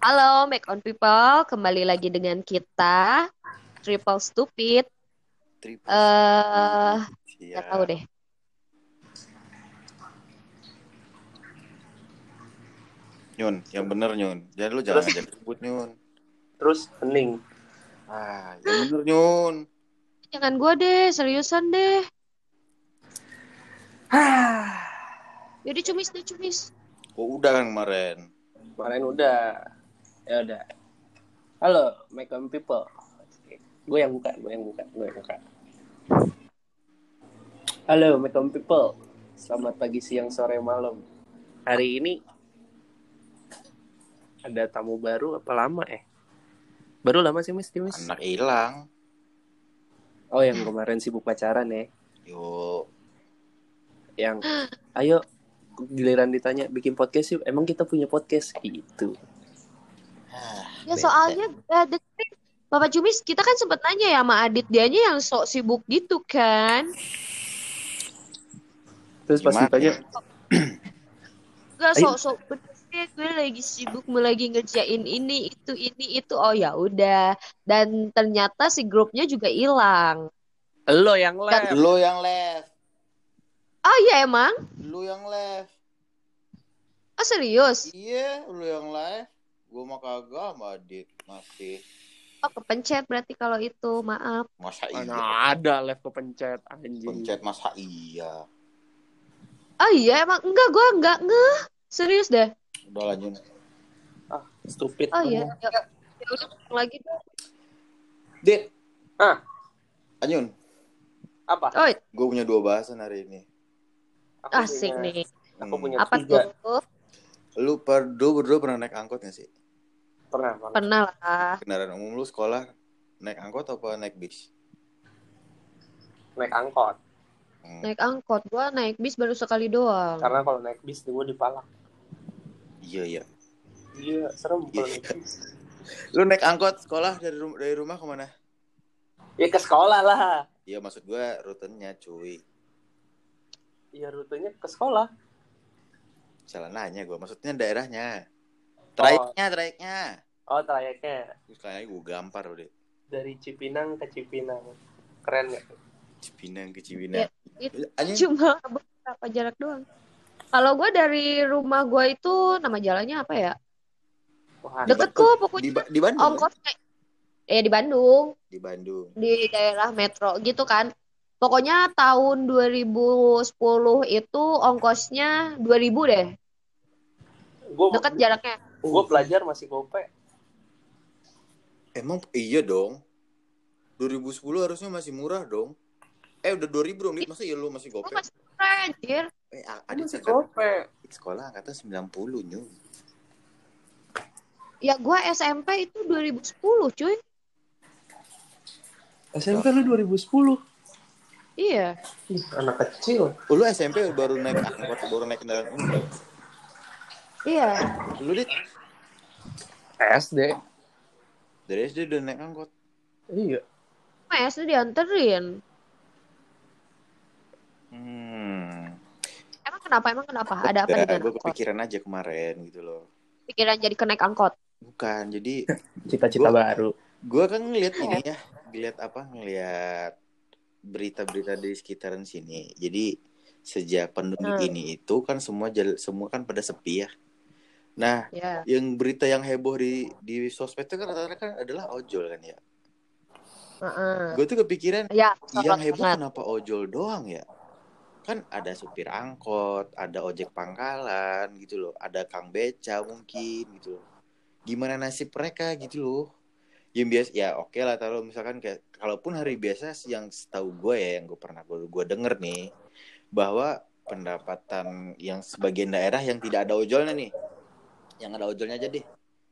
Halo, Make On People, kembali lagi dengan kita, Triple Stupid. Triple Eh, Stupid. nggak Siap. tahu deh. Nyun, yang bener Nyun. Jangan lu jangan Terus? ngajak sebut Nyun. terus hening Ah, yang bener Nyun. Jangan gua deh, seriusan deh. Jadi cumis deh, cumis. Oh, udah kan kemarin. kemarin udah ya udah. Halo make on people. Gue yang buka gue yang buka gue yang buka. Halo make on people. Selamat pagi siang sore malam. Hari ini ada tamu baru apa lama eh? Baru lama sih mis Dimas? Anak hilang. oh yang kemarin sibuk pacaran ya? Yuk. yang ayo giliran ditanya bikin podcast yuk. Emang kita punya podcast? Gitu Ah, Ya bete. soalnya, eh, dengerin. Bapak Cumis, kita kan sempat nanya ya sama Adit, dianya yang sok sibuk gitu kan. terus pas Gimana ditanya ya? Gak sok-sok gue lagi sibuk, mau lagi ngerjain ini, itu, ini, itu. Oh ya udah. Dan ternyata si grupnya juga hilang. lo yang left Lu yang left. Oh iya emang? Lu yang left. Oh serius? Iya, lu yang left. Gua mah kagak sama Adit masih. Oh kepencet berarti kalau itu, maaf. Masa Mana iya? ada left kepencet anjing. Pencet masa iya. Oh iya emang enggak gue enggak ngeh. Serius deh. Udah lanjut. Ah, stupid. Oh iya. Ya, ya udah ulang lagi dong. Dit. Ah. Anyun, Apa? Oh gue punya dua bahasan hari ini. Aku asik punya- nih. Aku punya Apa tiga. tuh? Lu berdua berdua pernah naik angkot gak sih? Pernah, pernah. Pernah lah. Kendaraan umum lu sekolah naik angkot apa naik bis? Naik angkot. Hmm. Naik angkot. Gue naik bis baru sekali doang. Karena kalau naik bis gue dipalak. Iya iya. Iya, serem kalau Iya. naik bis. Lu naik angkot sekolah dari rum dari rumah ke mana? Ya ke sekolah lah. Iya maksud gue rutenya cuy. Iya, rutenya ke sekolah. Salah nanya gue. Maksudnya daerahnya. Trayeknya, trayeknya. Oh, trayeknya kayaknya gue gampar udah. dari Cipinang ke Cipinang. Keren ya? Cipinang ke Cipinang. Itu Anjing, cuma beberapa jarak doang. Kalau gue dari rumah gue itu nama jalannya apa ya? Wah, Deket kok di, pokoknya. Ba- di Bandung. kan? Ongkos kayak eh di Bandung, Di Bandung. di daerah metro gitu kan. Pokoknya tahun 2010 itu ongkosnya 2000 deh. gue Deket jaraknya. Gue pelajar masih gope. Emang iya dong. 2010 harusnya masih murah dong. Eh udah 2000 dong, Dit. Masa iya lu masih Gue gopek? masih murah, anjir. Eh, a- Gue adik masih gope. sekolah angkatan 90 nyu. Ya gue SMP itu 2010 cuy. SMP lu 2010. Iya. Anak kecil. Oh, lu SMP baru naik angkot, baru naik kendaraan umum. Iya. Lu dit SD. dari SD udah naik angkot. Iya. Mas itu dianterin. Hmm. Emang kenapa? Emang kenapa? Ada apa dengan gue angkot? kepikiran aja kemarin gitu loh. Pikiran jadi kenaik angkot. Bukan, jadi Cita-cita Gua- baru. gue kan ngeliat ini ya, ngeliat apa, ngeliat berita-berita di sekitaran sini. Jadi sejak pandemi Hmm. ini itu kan semua jal- semua kan pada sepi ya. Nah, Ya. yang berita yang heboh di di sosmed itu kan rata-rata kan adalah ojol kan ya. Heeh. Gue tuh kepikiran Ya, yang heboh banget. kenapa ojol doang ya? Kan ada supir angkot, ada ojek pangkalan gitu loh, ada kang beca mungkin gitu loh. Gimana nasib mereka gitu loh? Yang biasa ya oke lah kalau misalkan kayak kalaupun hari biasa yang setahu gue ya yang gue pernah gue, gue denger nih bahwa pendapatan yang sebagian daerah yang tidak ada ojolnya nih, yang ada ojolnya aja deh.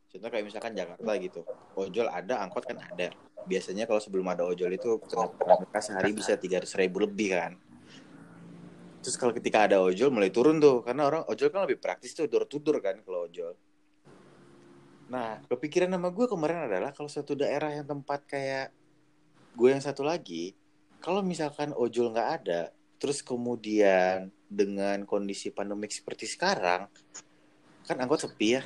Contoh kayak misalkan Jakarta gitu, ojol ada, angkot kan ada. Biasanya kalau sebelum ada ojol itu mereka sehari bisa tiga ribu lebih kan. Terus kalau ketika ada ojol mulai turun tuh karena orang ojol kan lebih praktis tuh door to kan kalau ojol. Nah, kepikiran nama gue kemarin adalah kalau satu daerah yang tempat kayak gue yang satu lagi, kalau misalkan ojol nggak ada, terus kemudian dengan kondisi pandemik seperti sekarang, kan angkot sepi ya.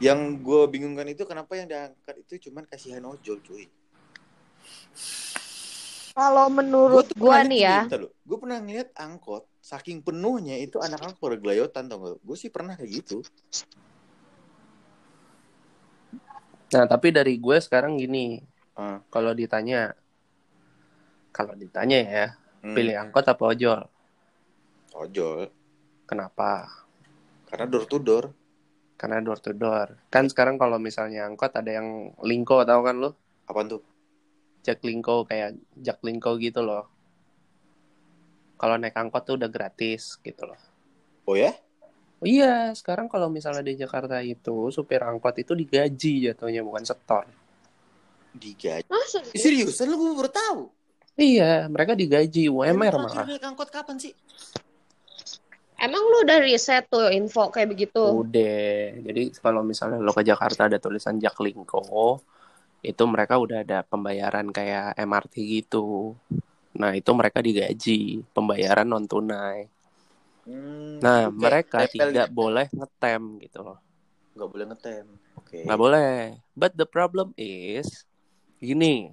Yang gue bingungkan itu kenapa yang diangkat itu cuman kasihan ojol cuy. Kalau menurut gua nih ya, gue pernah ngeliat angkot saking penuhnya itu anak angkot pada gelayotan tau gak? Gue sih pernah kayak gitu. Nah, tapi dari gue sekarang gini, Ah, kalau ditanya, kalau ditanya ya, hmm, pilih angkot apa ojol? ojol. Kenapa? Karena door to door. Karena door to door. Kan sekarang kalau misalnya angkot ada yang lingko, tahu kan lu? Apaan tuh? Jak lingko kayak jak lingko gitu loh. Kalau naik angkot tuh udah gratis gitu loh. Oh ya? Oh iya, sekarang kalau misalnya di Jakarta itu supir angkot itu digaji jatuhnya bukan setor. Digaji. masa Eh, seriusan lu gue baru tahu. Iya, mereka digaji UMR malah. terakhir naik angkot kapan sih? Emang lu udah riset tuh info kayak begitu? Udah. Jadi kalau misalnya lo ke Jakarta ada tulisan Jaklingko, itu mereka udah ada pembayaran kayak MRT gitu. Nah, itu mereka digaji, pembayaran non tunai. Hmm, Nah, kayak mereka tidak gitu. boleh ngetem gitu loh. Nggak boleh ngetem. Oke. Nggak boleh. But the problem is gini.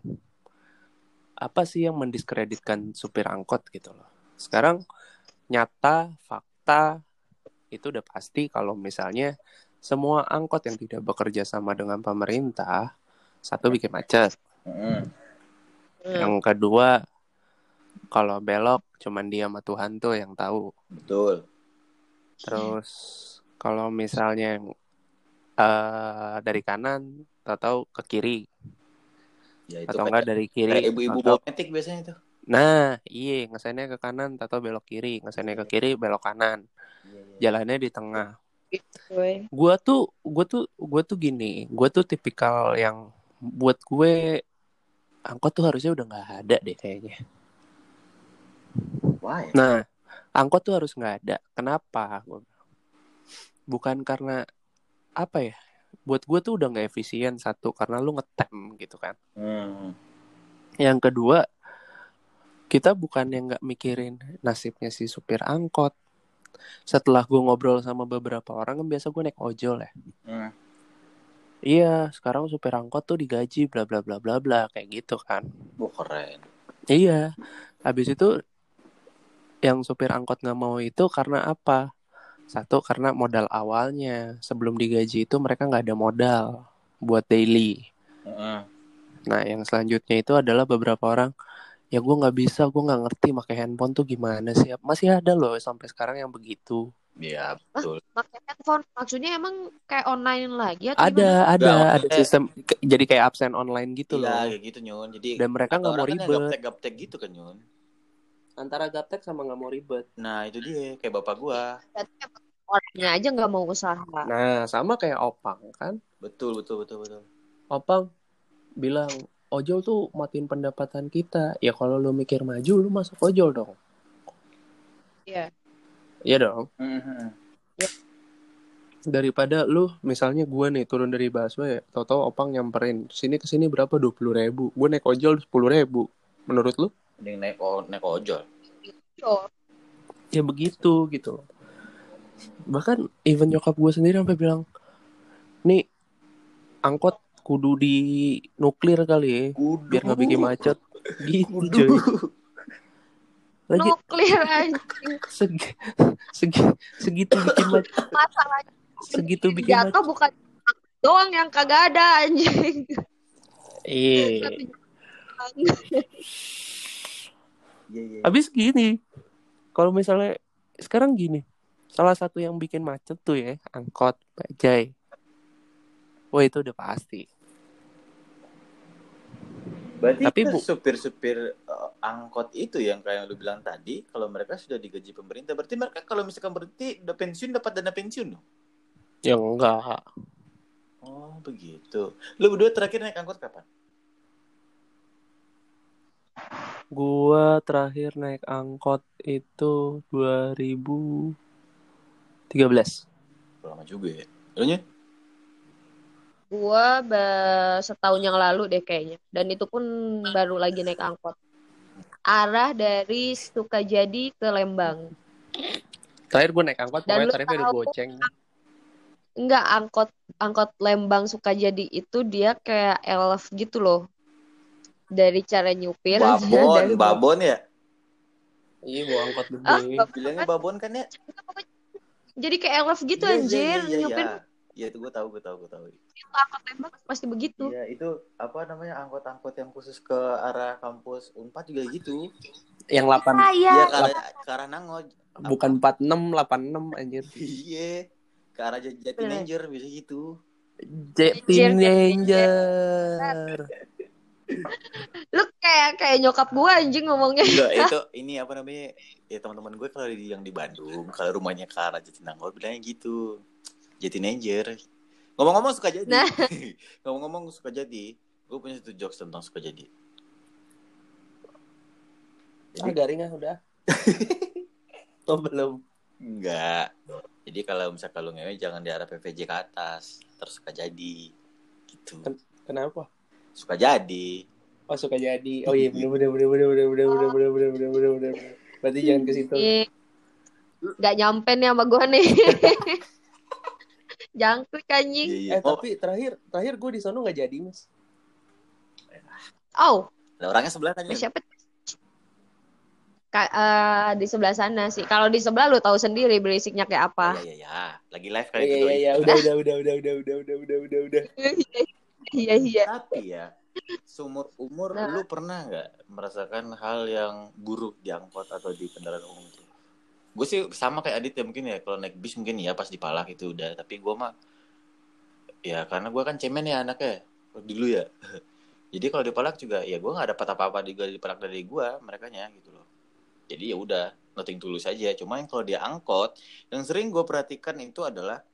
Apa sih yang mendiskreditkan supir angkot gitu loh. Sekarang nyata fakta itu udah pasti kalau misalnya semua angkot yang tidak bekerja sama dengan pemerintah satu bikin macet. Hmm. Hmm. Yang kedua kalau belok cuman dia sama Tuhan tuh yang tahu. Betul. Terus kalau misalnya eh dari kanan tahu ke kiri Ya itu atau kayak, enggak dari kiri ibu-ibu bawa metik biasanya tuh. Nah, iya, ngesennya ke kanan, tato belok kiri, ngesennya ke kiri, belok kanan. Iya, iya. Jalannya di tengah. Gue. Gua tuh, gua tuh, gua tuh gini, gua tuh tipikal yang buat gue angkot tuh harusnya udah nggak ada deh kayaknya. Why? Nah, angkot tuh harus nggak ada. Kenapa? Bukan karena apa ya? Buat gue tuh udah nggak efisien satu karena lu ngetem gitu kan. Hmm. Yang kedua, kita bukan yang nggak mikirin nasibnya si supir angkot. Setelah gue ngobrol sama beberapa orang, kan biasa gue naik ojol ya. Hmm. Iya, sekarang supir angkot tuh digaji bla bla bla bla bla kayak gitu kan. Oh, keren. Iya, habis itu yang supir angkot nggak mau itu karena apa? Satu karena modal awalnya sebelum digaji itu mereka nggak ada modal buat daily. Heeh. Nah, yang selanjutnya itu adalah beberapa orang ya gue nggak bisa, gue nggak ngerti pakai handphone tuh gimana sih. Masih ada loh sampai sekarang yang begitu. Iya, betul. Pakai handphone maksudnya emang kayak online lagi atau Ada, gimana? ada, Nggak, ada sistem jadi kayak absen online gitu Iya, loh. kayak gitu Nyun. Jadi Dan mereka nggak mau kan ribet. gaptek-gaptek gitu kan Nyun. Antara gaptek sama nggak mau ribet. Nah, itu dia kayak bapak gua. Orangnya aja nggak mau usaha. Nah, sama kayak Opang kan. Betul, betul, betul, betul. Opang bilang ojol tuh matiin pendapatan kita. Ya kalau lu mikir maju, lu masuk ojol dong. Iya. Iya dong. Mhm. Daripada lu misalnya gue nih turun dari busway, tau-tau Opang nyamperin sini ke sini berapa dua puluh ribu. Gue naik ojol sepuluh ribu. Menurut lu? Mending naik o- naik ojol. So, Ya begitu gitu. Bahkan even nyokap gue sendiri sampai bilang, nih angkot kudu di nuklir kali ya, Kudu. biar nggak bikin macet. Gitu Kudu. coy. Lagi nuklir anjing. segi, segi, segitu bikin macet, Masalahnya segitu bikin macet. jatuh bukan doang yang kagak ada anjing. Iya. Iya, iya. Habis gini, kalau misalnya sekarang gini, salah satu yang bikin macet tuh ya angkot, bajai. Wah itu udah pasti. Berarti Tapi, Bu- supir-supir uh, angkot itu yang kayak yang lu bilang tadi, kalau mereka sudah digaji pemerintah, berarti mereka kalau misalkan berhenti udah pensiun dapat dana pensiun dong. Ya enggak. Oh, begitu. Lu berdua terakhir naik angkot kapan? Gua terakhir naik angkot itu 2013. Lama juga ya. Lu? Gua setahun yang lalu deh kayaknya. Dan itu pun baru lagi naik angkot. Arah dari Sukajadi ke Lembang. Terakhir gue naik angkot, Dan pokoknya tarifnya udah goceng. enggak angkot angkot Lembang Sukajadi itu dia kayak elf gitu loh. Dari cara nyupirnya Babon, dari babon ya? Iya, bawa angkot gede. Ah, babon. Bilangnya babon kan ya? Jadi kayak elf gitu Iya, iya, anjir, iya, iya, nyupir iya. Iya, itu gue tahu, gue tahu, gue tahu. angkot Lembang pasti begitu. Iya, itu apa namanya angkot-angkot yang khusus ke arah kampus Unpad juga gitu. Yang 8 Ah, iya. Iya, ke arah, ke arah Nangoj. bukan 46, 86 anjir. Iya, ke arah Jat- Jatinanger bisa gitu. Jetin Ranger. Lu kayak kayak nyokap gua anjing ngomongnya. Enggak, itu ini apa namanya? Ya teman-teman gue kalau di, yang di Bandung, kalau rumahnya ke arah Jatinangor bilangnya gitu. Jatinanger. Ngomong-ngomong suka jadi. Nah. Ngomong-ngomong suka jadi. Gue punya satu jokes tentang suka jadi. Ah, garing ah udah. oh, belum. Enggak. Jadi kalau misalnya kalau ngewe jangan di arah PVJ ke atas, terus suka jadi. Gitu. Kenapa? Suka jadi. Oh, suka jadi. Oh iya, bener bener bener bener bener bener bener bener bener bener bener bener. Berarti jangan ke situ. Nggak nyampe nih sama gua nih. Jangkrik anjing. Iya, iya. Eh, Oh, tapi terakhir terakhir gue di sono nggak jadi, Mas. Oh, ada orangnya sebelah kan siapa? Ka- eh, di sebelah sana sih. Kalau di sebelah lu tahu sendiri berisiknya kayak apa. Iya, iya, iya. Lagi live Iya kali itu. iya iya, udah udah udah udah udah udah udah udah udah udah. Iya iya. Tapi ya, seumur umur Nah. lu pernah nggak merasakan hal yang buruk di angkot atau di kendaraan umum itu? Gue sih sama kayak Adit ya mungkin ya kalau naik bis mungkin ya pas di Palak itu udah. Tapi gue mah ya karena gue kan cemen ya anaknya dulu ya. Jadi kalau di Palak juga ya gue nggak dapat apa-apa juga di Palak dari gue mereka gitu loh. Jadi ya udah nothing tulus aja. Cuma yang kalau dia angkot yang sering gue perhatikan itu adalah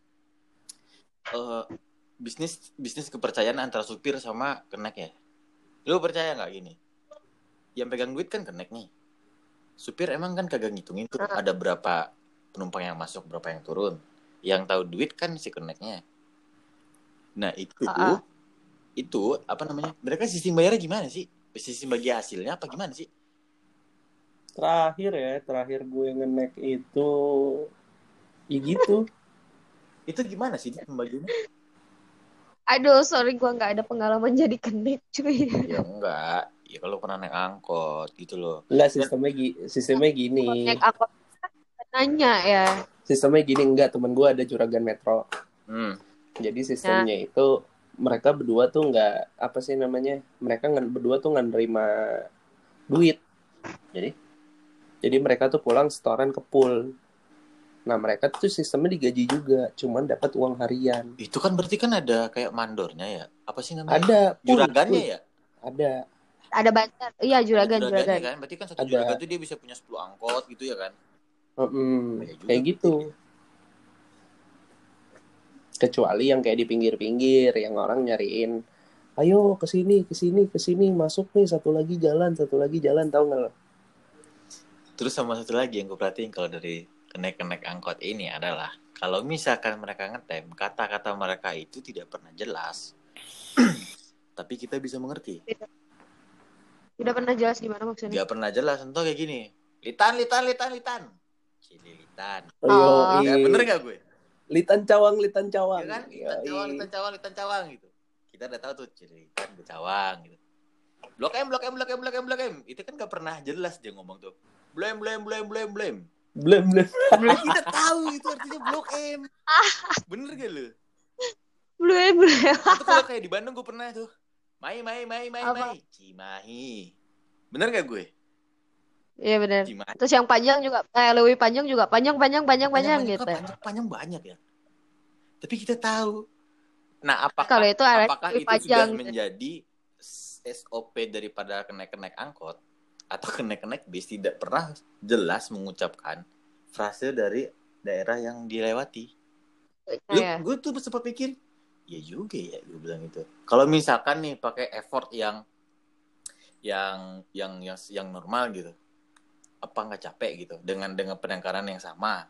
eh bisnis bisnis kepercayaan antara supir sama kenek ya. Lu percaya nggak gini? Yang pegang duit kan kenek nih. Supir emang kan kagak ngitungin tuh ada berapa penumpang yang masuk, berapa yang turun. Yang tahu duit kan si keneknya. Nah itu Ah, ah. itu apa namanya? Mereka sistem bayarnya gimana sih? Sistem bagi hasilnya apa gimana sih? Terakhir ya, terakhir gue ngenek itu ya gitu. Itu gimana sih pembagiannya? Aduh, sorry gua nggak ada pengalaman jadi kenek cuy. ya enggak. Ya kalau pernah naik angkot gitu loh. Enggak sistemnya gi- sistemnya gini. Naik angkot nanya ya. Sistemnya gini enggak temen gue ada juragan metro. Hmm. Jadi sistemnya itu mereka berdua tuh nggak apa sih namanya? Mereka berdua tuh nggak nerima duit. Jadi jadi mereka tuh pulang setoran ke pool. Nah mereka tuh sistemnya digaji juga, cuman dapat uang harian. Itu kan berarti kan ada kayak mandornya ya? Apa sih namanya? Ada Juragannya ya? Ada. Ada bancar. Iya, juragan, Ada juragan. kan? Berarti kan satu Ada. juragan tuh dia bisa punya 10 angkot gitu ya kan? Kayak juga kayak gitu. Kecuali yang kayak di pinggir-pinggir, yang orang nyariin, ayo ke sini, ke sini, ke sini, masuk nih satu lagi jalan, satu lagi jalan, tahu nggak? Terus sama satu lagi yang gue perhatiin kalau dari kenek-kenek angkot ini adalah kalau misalkan mereka ngetem, kata-kata mereka itu tidak pernah jelas. Tapi kita bisa mengerti. Tidak pernah jelas gimana maksudnya. Gak pernah jelas. Contoh kayak gini. Litan, litan, litan, litan. Cili litan. Oh. Ya, bener gak gue? Litan cawang, litan cawang. Ya kan? Litan Yoi. cawang, litan cawang, litan cawang gitu. Kita udah tahu tuh cili litan, becawang gitu. Blok M, blok M, blok M, blok M, blok M. Itu kan gak pernah jelas dia ngomong tuh. Blem, blem, blem, blem, blem. Belum, belum. kita tahu itu artinya blok M. Bener gak lu? Belum, belum. Itu kalau kayak di Bandung gue pernah tuh. Mai, mai, mai, mai, Apa? mai. Cimahi. Bener gak gue? Iya benar. Cimahi. Terus yang panjang juga, eh lebih panjang juga panjang, panjang, panjang, panjang gitu. Panjang, panjang banyak ya. Tapi kita tahu. Nah, apakah Kalau itu apakah itu panjang. sudah menjadi SOP daripada kenek-kenek angkot atau kenek-kenek bis tidak pernah jelas mengucapkan frase dari daerah yang dilewati. Lu, Iya. gue tuh sempat pikir, ya juga ya, gue bilang itu. Kalau misalkan nih pakai effort yang yang yang yang yang normal gitu, apa nggak capek gitu dengan dengan penangkaran yang sama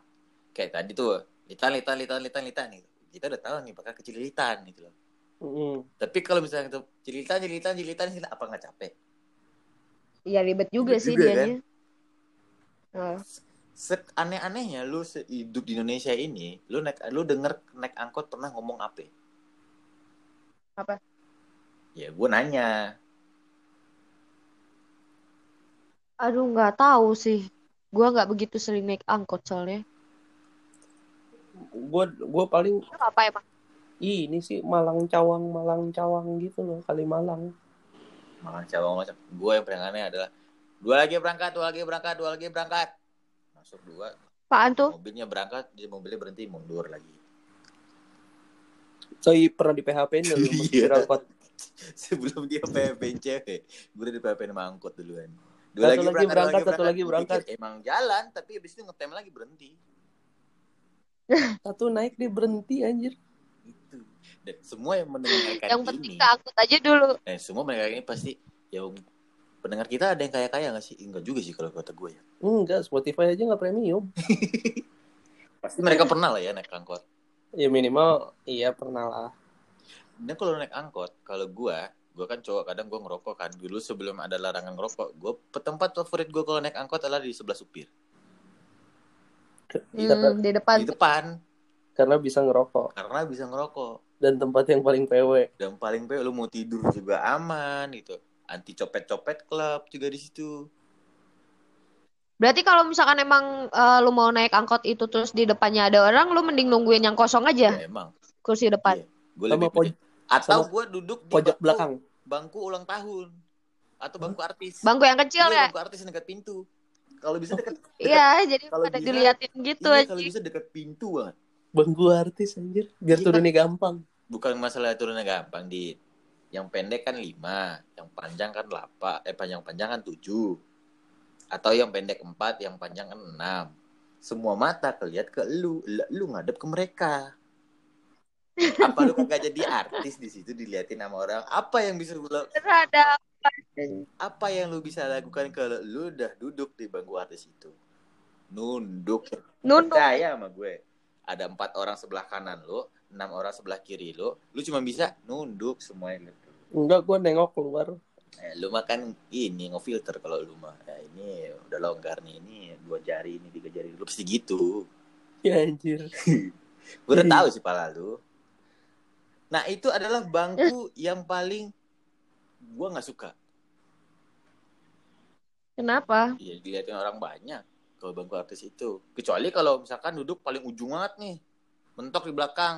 kayak tadi tuh litan litan litan litan litan gitu. Kita udah tahu nih bakal kecil litan gitu loh. Mm-mm. Tapi kalau misalnya itu cilitan, cilitan, cilitan, cilitan, apa nggak capek? Iya ribet juga Ribet sih juga, dianya. Oh. se- aneh-anehnya lu se- hidup di Indonesia ini, lu naik lu denger naik angkot pernah ngomong apa? Apa? Ya gue nanya. Aduh, nggak tahu sih. Gua nggak begitu sering naik angkot soalnya. Gue gue paling Itu apa emang? Ih, ini sih Malang Cawang Malang Cawang gitu loh kali Malang. Makan cabang macam. Gue yang paling aneh adalah dua lagi berangkat, dua lagi berangkat, dua lagi berangkat. Masuk dua, Apaan tuh? mobilnya berangkat, jadi mobilnya berhenti mundur lagi. Saya pernah di PHP in dulu Iya. angkot. Sebelum dia PHP cewek, gue udah di PHP sama angkot duluan. Satu lagi berangkat, satu lagi berangkat. pikir Emang jalan, tapi habis itu ngetem lagi berhenti. Satu naik dia berhenti anjir. Itu. Dan semua yang mendengarkan Yang penting ini, ke angkot aja dulu. eh, semua mendengar ini pasti ya pendengar kita ada yang kaya-kaya nggak sih? Enggak juga sih kalau kata gue ya. Enggak, Spotify aja nggak premium. Pasti mereka pernah lah ya naik angkot. Ya minimal iya pernah lah. Dan kalau naik angkot, kalau gua, gua kan cowok kadang gua ngerokok kan. Dulu sebelum ada larangan ngerokok, gua tempat favorit gua kalau naik angkot adalah di sebelah supir. Karena, Hmm, di depan. Di depan karena bisa ngerokok karena bisa ngerokok. dan tempat yang paling PW. Dan paling pe lu mau tidur juga aman gitu. Anti copet-copet klub juga di situ. Berarti kalau misalkan emang eh, lu mau naik angkot itu terus di depannya ada orang, lu mending nungguin yang kosong aja Ya emang. kursi depan. Iya. Gua Sama lebih poj pilih. Atau gua duduk di pojok bangku, belakang. bangku ulang tahun atau bangku artis. Bangku yang kecil Iya, ya? bangku artis dekat pintu. Kalau bisa dekat Iya, jadi Kalau pada bisa- diliatin gitu iya, aja. kalau bisa dekat pintu banget. Bangku artis anjir, biar Iya. turunnya gampang. bukan masalah turunnya gampang di yang pendek kan 5, yang panjang kan 8, eh panjang-panjang kan 7. Atau yang pendek 4, yang panjang 6. Semua mata kelihat ke lu, lu, lu ngadep ke mereka. Apa lu kagak jadi artis di situ diliatin sama orang? Apa yang bisa lu Terhadap apa yang lu bisa lakukan kalau lu udah duduk di bangku artis itu? Nunduk. nunduk. Percaya sama gue. Ada empat orang sebelah kanan lu, enam orang sebelah kiri lu. Lu cuma bisa nunduk semuanya. Enggak, gua nengok keluar. Eh, lu makan ini ngefilter kalau lu mah. Ya, ini udah longgar nih. Ini dua jari, ini tiga jari. Lu pasti gitu. Ya anjir. Gue udah tahu sih pala lu. Nah itu adalah bangku yang paling gue nggak suka. Kenapa? Iya dilihatin orang banyak kalau bangku artis itu. Kecuali kalau misalkan duduk paling ujung banget nih, mentok di belakang.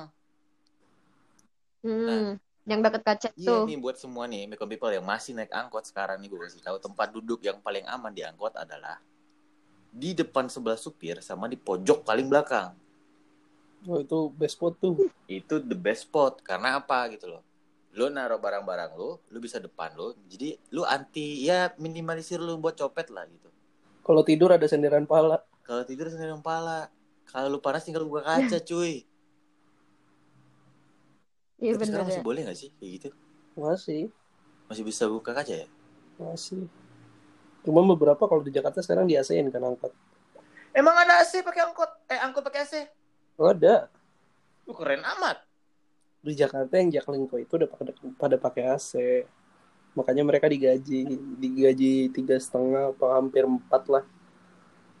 Hmm, yang deket kaca Iya itu. nih buat semua nih Mekon people yang masih naik angkot sekarang nih gue kasih tahu tempat duduk yang paling aman di angkot adalah di depan sebelah supir sama di pojok paling belakang. Oh, itu best spot tuh. Itu the best spot karena apa gitu loh. Lu naruh barang-barang lu, lu bisa depan lu. Jadi lu anti ya minimalisir lu buat copet lah gitu. Kalau tidur ada senderan pala. Kalau tidur sendiri kepala. Kalau lu panas tinggal buka kaca cuy. Iya bener sekarang ya. masih boleh gak sih kayak gitu? Masih, Masih bisa buka kaca ya? masih. Cuma beberapa kalau di Jakarta sekarang di AC-in kan angkot. Emang ada AC pakai angkot? Eh angkot pakai AC? Oh, ada. Lu keren amat. Di Jakarta yang Jaklingko itu udah pada, pada pakai AC. Makanya mereka digaji, digaji tiga setengah apa hampir empat lah.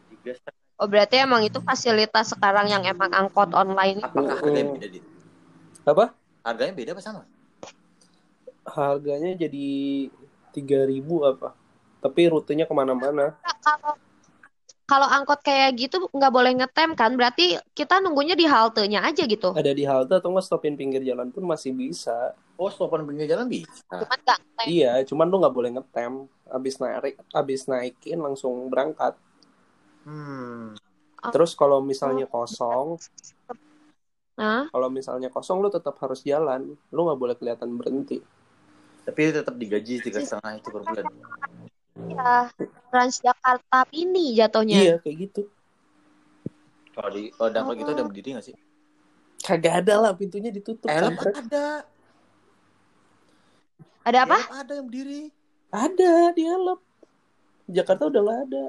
Tiga Oh berarti emang itu fasilitas sekarang yang emang angkot online. Apakah harganya beda dit? Apa? Harganya beda apa sama? Harganya jadi tiga ribu apa? Tapi rutenya ke mana-mana. Kalau kalau angkot kayak gitu nggak boleh ngetem kan? Berarti kita nunggunya di haltenya aja gitu. Ada di halte atau nggak stopin pinggir jalan pun masih bisa. Oh, stopan pinggir jalan bisa. Cuman nggak ngetem. Iya, cuman lu nggak boleh ngetem. Abis naik, abis naikin langsung berangkat. Hmm. Terus kalau misalnya kosong, Nah, kalau misalnya kosong lu tetap harus jalan. Lu nggak boleh kelihatan berhenti. Tapi tetap digaji tiga setengah itu per bulan. ya Transjakarta ini jatuhnya. Iya, kayak gitu. Kalau di kalau dangkal gitu ada berdiri nggak sih? Kagak ada lah, pintunya ditutup. Kampret. ada. Ada apa? Elem ada yang berdiri. Ada di Elep. Jakarta udah nggak ada.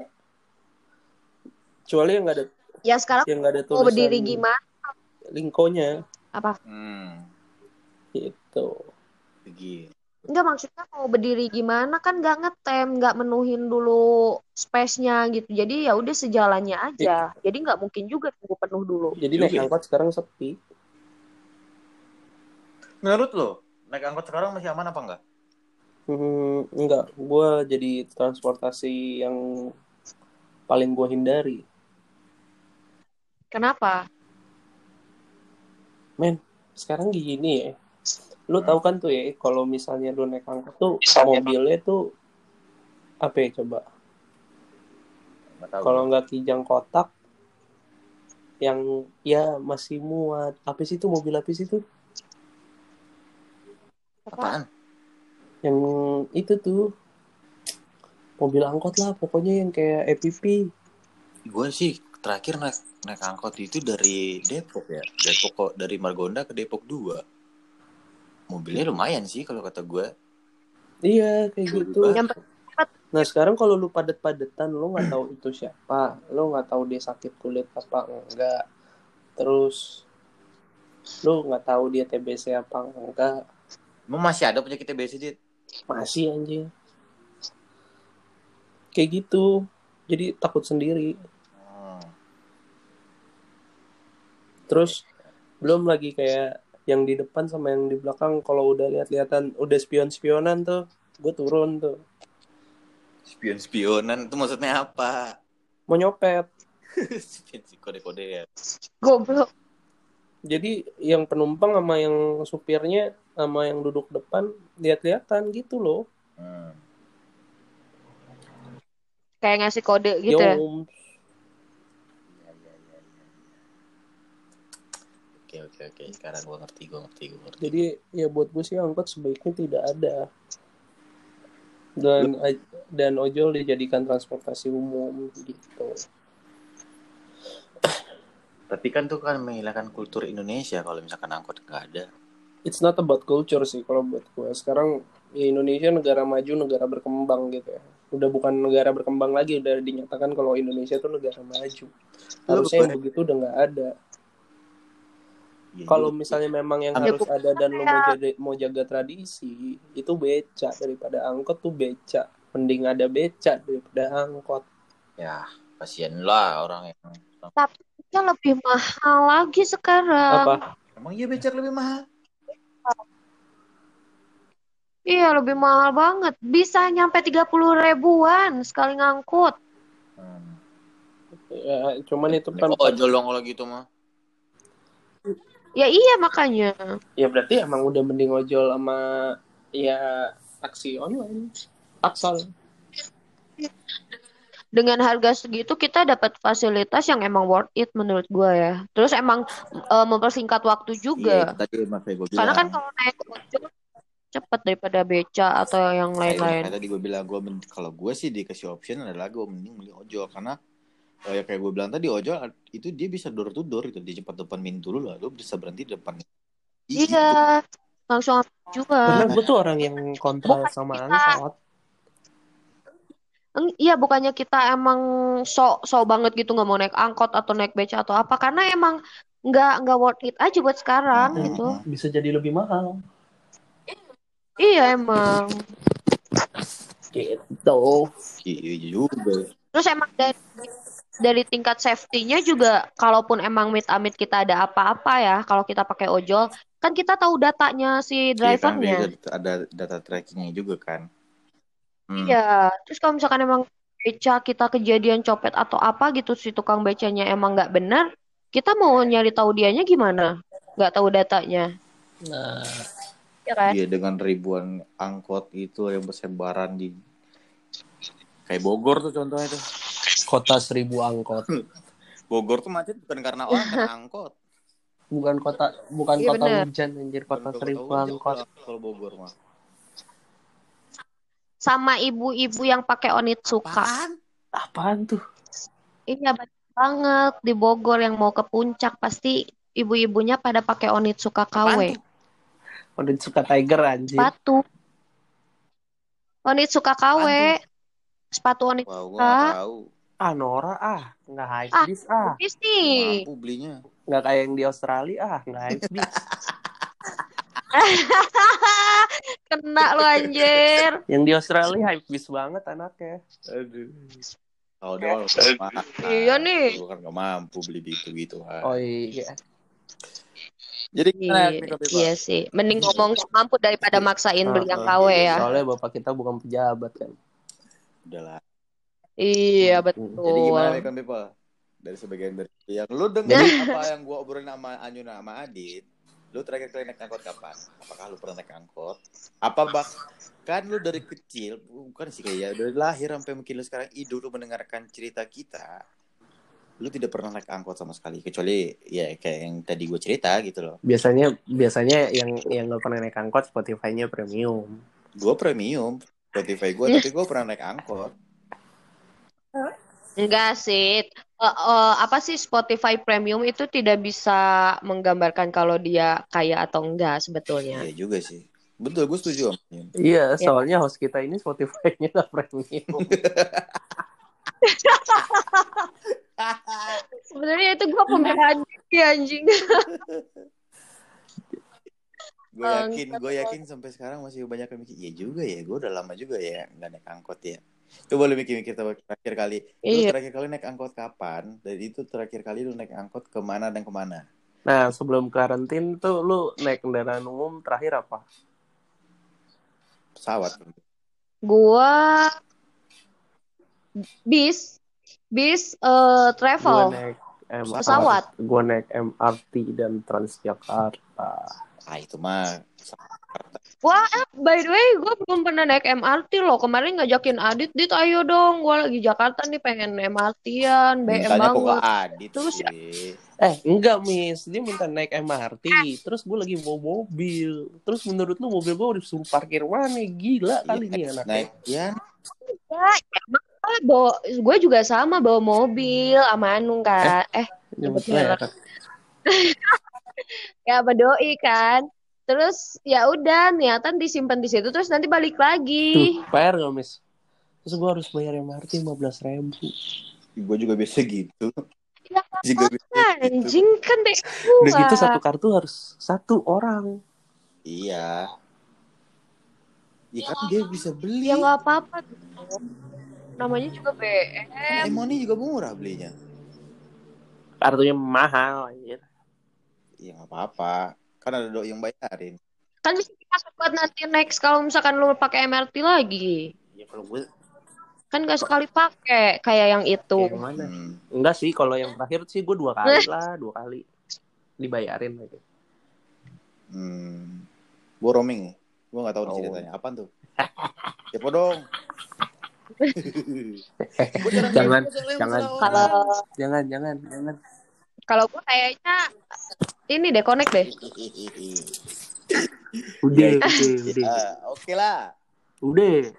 Kecuali yang nggak ada Ya sekarang yang nggak ada mau tulisan berdiri gimana? Lingkonya Apa? Hmm. gitu. Begitu. Enggak maksudnya mau berdiri gimana kan nggak ngetem, nggak menuhin dulu space-nya gitu. Jadi ya udah sejalannya aja. Jadi nggak mungkin juga tunggu penuh dulu. Jadi Juga naik ya. angkot sekarang sepi. Menurut lo, naik angkot sekarang masih aman apa enggak? Hmm, enggak, gue jadi transportasi yang paling gue hindari. Kenapa? Men, sekarang gini ya. Lu tahu kan tuh ya, kalau misalnya lu naik angkot tuh mobilnya tuh apa ya coba? Kalau nggak kijang kotak yang ya masih muat. Apa sih itu mobil apa sih itu? apaan? Yang itu tuh mobil angkot lah pokoknya yang kayak EPP. Gue sih terakhir naik naik angkot itu dari Depok ya. Depok kok dari Margonda ke Depok 2. Mobilnya lumayan sih kalau kata gue. Iya kayak gitu. Nah sekarang kalau lu padet-padetan lu nggak tahu itu siapa, lu nggak tahu dia sakit kulit apa enggak, terus lu nggak tahu dia TBC apa enggak, Emang masih ada penyakit TBC Dit? masih anjing. Kayak gitu, jadi takut sendiri. Hmm. Terus belum lagi kayak yang di depan sama yang di belakang kalau udah lihat-lihatan udah spion-spionan tuh, gue turun tuh, Spion-spionan itu maksudnya apa? mau nyopet. Spion kode-kode ya. goblok. Jadi yang penumpang sama yang supirnya sama yang duduk depan lihat-lihatan gitu loh. Hmm. Kayak ngasih kode gitu. Yo, Ya, ya, ya, ya. Oke oke oke. Sekarang gue ngerti, gue ngerti, gue ngerti. Jadi ya buat gue sih angkot sebaiknya tidak ada. Dan dan ojol dijadikan transportasi umum gitu. Tapi kan tuh kan menghilangkan kultur Indonesia kalau misalkan angkot nggak ada. It's not about culture sih kalau buat gue. Sekarang ya Indonesia negara maju, negara berkembang gitu ya. Udah bukan negara berkembang lagi, udah dinyatakan kalau Indonesia tuh negara maju. Harusnya yang begitu udah nggak ada. Ya, Kalau misalnya memang yang harus ada dan lo mau jaga, mau jaga tradisi, itu beca daripada angkot tuh beca. Mending ada beca daripada angkot. ya kasihan lah orang yang Tapi itu lebih mahal lagi sekarang. Apa? emang iya becak lebih mahal. Iya, lebih mahal banget. Bisa nyampe 30 ribuan sekali ngangkut. Hmm. Ya, cuman itu kan Oh jolong kalau gitu mah. Ya iya makanya. ya berarti emang udah mending ojol sama ya taksi online. Taksal. Dengan harga segitu kita dapat fasilitas yang emang worth it menurut gua ya. Terus emang eh, mempersingkat waktu Iya, juga. itu tadi. Karena kan kalau naik ojol cepet daripada beca atau yang lain-lain. tadi gue bilang gue kalau gue sih dikasih option adalah gue mending beli ojol karena eh, ya kayak gue bilang tadi ojol itu dia bisa door to door itu di cepat depan pintu lu lah lu bisa berhenti di depan Iya, langsung ambil juga. Karena gue tuh orang yang kontra Bukan sama kita. angkot. Eng- Iya, bukannya kita emang sok sok banget gitu nggak mau naik angkot atau naik beca atau apa, karena emang nggak nggak worth it aja buat sekarang Hmm. gitu. Bisa jadi lebih mahal. Iya emang. Gitu. iya juga Terus emang dari dari tingkat safety-nya juga, kalaupun emang mit-amit kita ada apa-apa ya, kalau kita pakai ojol, kan kita tahu datanya si Iya kan, drivernya. ada, ada data trackingnya juga kan Hmm. Iya. Terus kalau misalkan emang beca kita kejadian copet atau apa gitu si tukang becanya emang nggak benar, kita mau nyari tahu dianya gimana? Nggak tahu datanya, Nah, ya kan? Iya dengan ribuan angkot itu yang bersebaran di kayak Bogor tuh contohnya tuh. Kota seribu angkot. Bogor tuh macet bukan karena orang, karena angkot. Bukan kota bukan Iya, kota bener. hujan anjir, kota Bukan seribu hujan angkot. kalau- Bogor mah. Sama ibu-ibu yang pakai Onitsuka. Apaan? Apaan tuh? Iya banyak banget di Bogor yang mau ke puncak pasti ibu-ibunya pada pakai Onitsuka KW. Apaan tuh? Udah suka Tiger anjir. Sepatu. Onitsuka KW. Sepatu Onitsuka. tahu. Ah Nora ah, nggak high Ah. bis ah, Habis nih. Mampu belinya. nggak kayak yang di Australia ah, nggak high bis. Kena lo anjir. Yang di Australia hype bis banget anaknya. Aduh. Oh, udah. Iya nih. Gue kan gak mampu beli gitu gitu. Oh iya. Jadi? Iya, iya sih. Mending ngomong gak mampu daripada maksain beli yang Ah, KW ya. Soalnya bapak kita bukan pejabat kan. Udahlah. Iya betul. Jadi gimana Miko Pipa? Dari sebagian dari yang lu dengerin apa yang gua obrolin sama Anyun sama Adit, lu terakhir kali naik angkot kapan? Apakah lu pernah naik angkot? Apa bak kan lu dari kecil bukan sih kayak dari lahir sampai mungkin lu sekarang hidup lu mendengarkan cerita kita lu tidak pernah naik angkot sama sekali kecuali ya kayak yang tadi gue cerita gitu loh Biasanya biasanya yang yang nggak pernah naik angkot Spotify-nya premium. gue premium Spotify gue tapi gue pernah naik angkot Enggak sih. Eh, eh, apa sih Spotify Premium itu tidak bisa menggambarkan kalau dia kaya atau enggak sebetulnya. iya juga sih betul gue setuju. Iya, soalnya host kita ini Spotify-nya nggak premium. Sebenarnya itu gua pembelaan diri anjing. gue yakin gue yakin sampai sekarang masih banyak yang mikir iya juga ya gue udah lama juga ya nggak naik angkot ya coba lu mikir-mikir terakhir kali lu Iya. terakhir kali naik angkot kapan dan itu terakhir kali lu naik angkot ke mana dan ke mana Nah, sebelum karantin tuh lu naik kendaraan umum terakhir apa? pesawat Gua bis bis Gue travel. naik MRT, Pesawat. gue naik MRT dan Transjakarta. ah itu mah Wah, eh, by the way, gue belum pernah naik MRT loh. Kemarin ngajakin Adit, Dit, ayo dong. Gue lagi Jakarta nih pengen MRT-an, BM ke banget. Adit Terus ya- sih Eh, enggak, Miss. Dia minta naik MRT. Terus gue lagi bawa mobil. Terus menurut lu mobil gue udah disuruh parkir mana? Gila kali Iya, nih anaknya. naik ya Ya, emang ah, bawa, gue juga sama bawa mobil sama Anung kan. Eh, merek. merek. ya sama doi kan. Terus ya udah niatan disimpan di situ terus nanti balik Tuh, lagi. PR gak, Miss? Terus gue harus bayar MRT 15 ribu. gue juga biasa gitu Ya, juga biasa gitu Anjing kan deh Udah gitu satu kartu harus satu orang. iya ya kan dia bisa beli Ya nggak apa-apa. Namanya juga BM. Emoni juga murah belinya Kartunya mahal. Anjir. ya nggak apa-apa kan ada doi yang bayarin Kan bisa dipakai buat nanti next kalau misalkan lu pakai MRT lagi. Ya kalau gue Kan gak sekali pakai kayak yang itu. yang mana? Hmm. Enggak sih, kalau yang terakhir sih gue dua kali lah, dua kali dibayarin lagi. Hmm. Gue roaming nih. Gue gak tahu nih Oh. ceritanya. Apaan tuh? Siapa dong? Jangan, jangan. Jangan, jangan, jangan. Kalau gue kayaknya ini deh connect deh. Udah, Iya. udah, udah. Ah, Oke lah. Udah.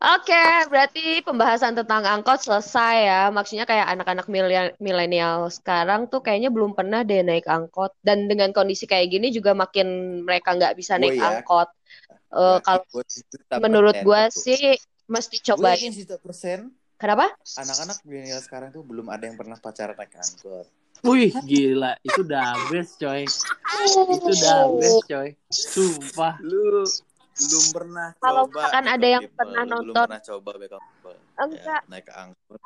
Oke, berarti pembahasan tentang angkot selesai ya. Maksudnya kayak anak-anak milen- milenial sekarang tuh kayaknya belum pernah deh naik angkot. Dan dengan kondisi kayak gini juga makin mereka nggak bisa Gue naik ya. angkot. Eh, kalau menurut gue sih mesti Gue cobain. persen Kenapa? anak-anak milenial sekarang tuh belum ada yang pernah pacaran naik angkot. Wih, gila. Itu udah best, coy. Itu udah best, coy. Sumpah. Lu belum pernah Kalau coba. misalkan ada yang People. pernah Lu Belum nonton- pernah coba Beko People. Enggak. Ya, naik angkot.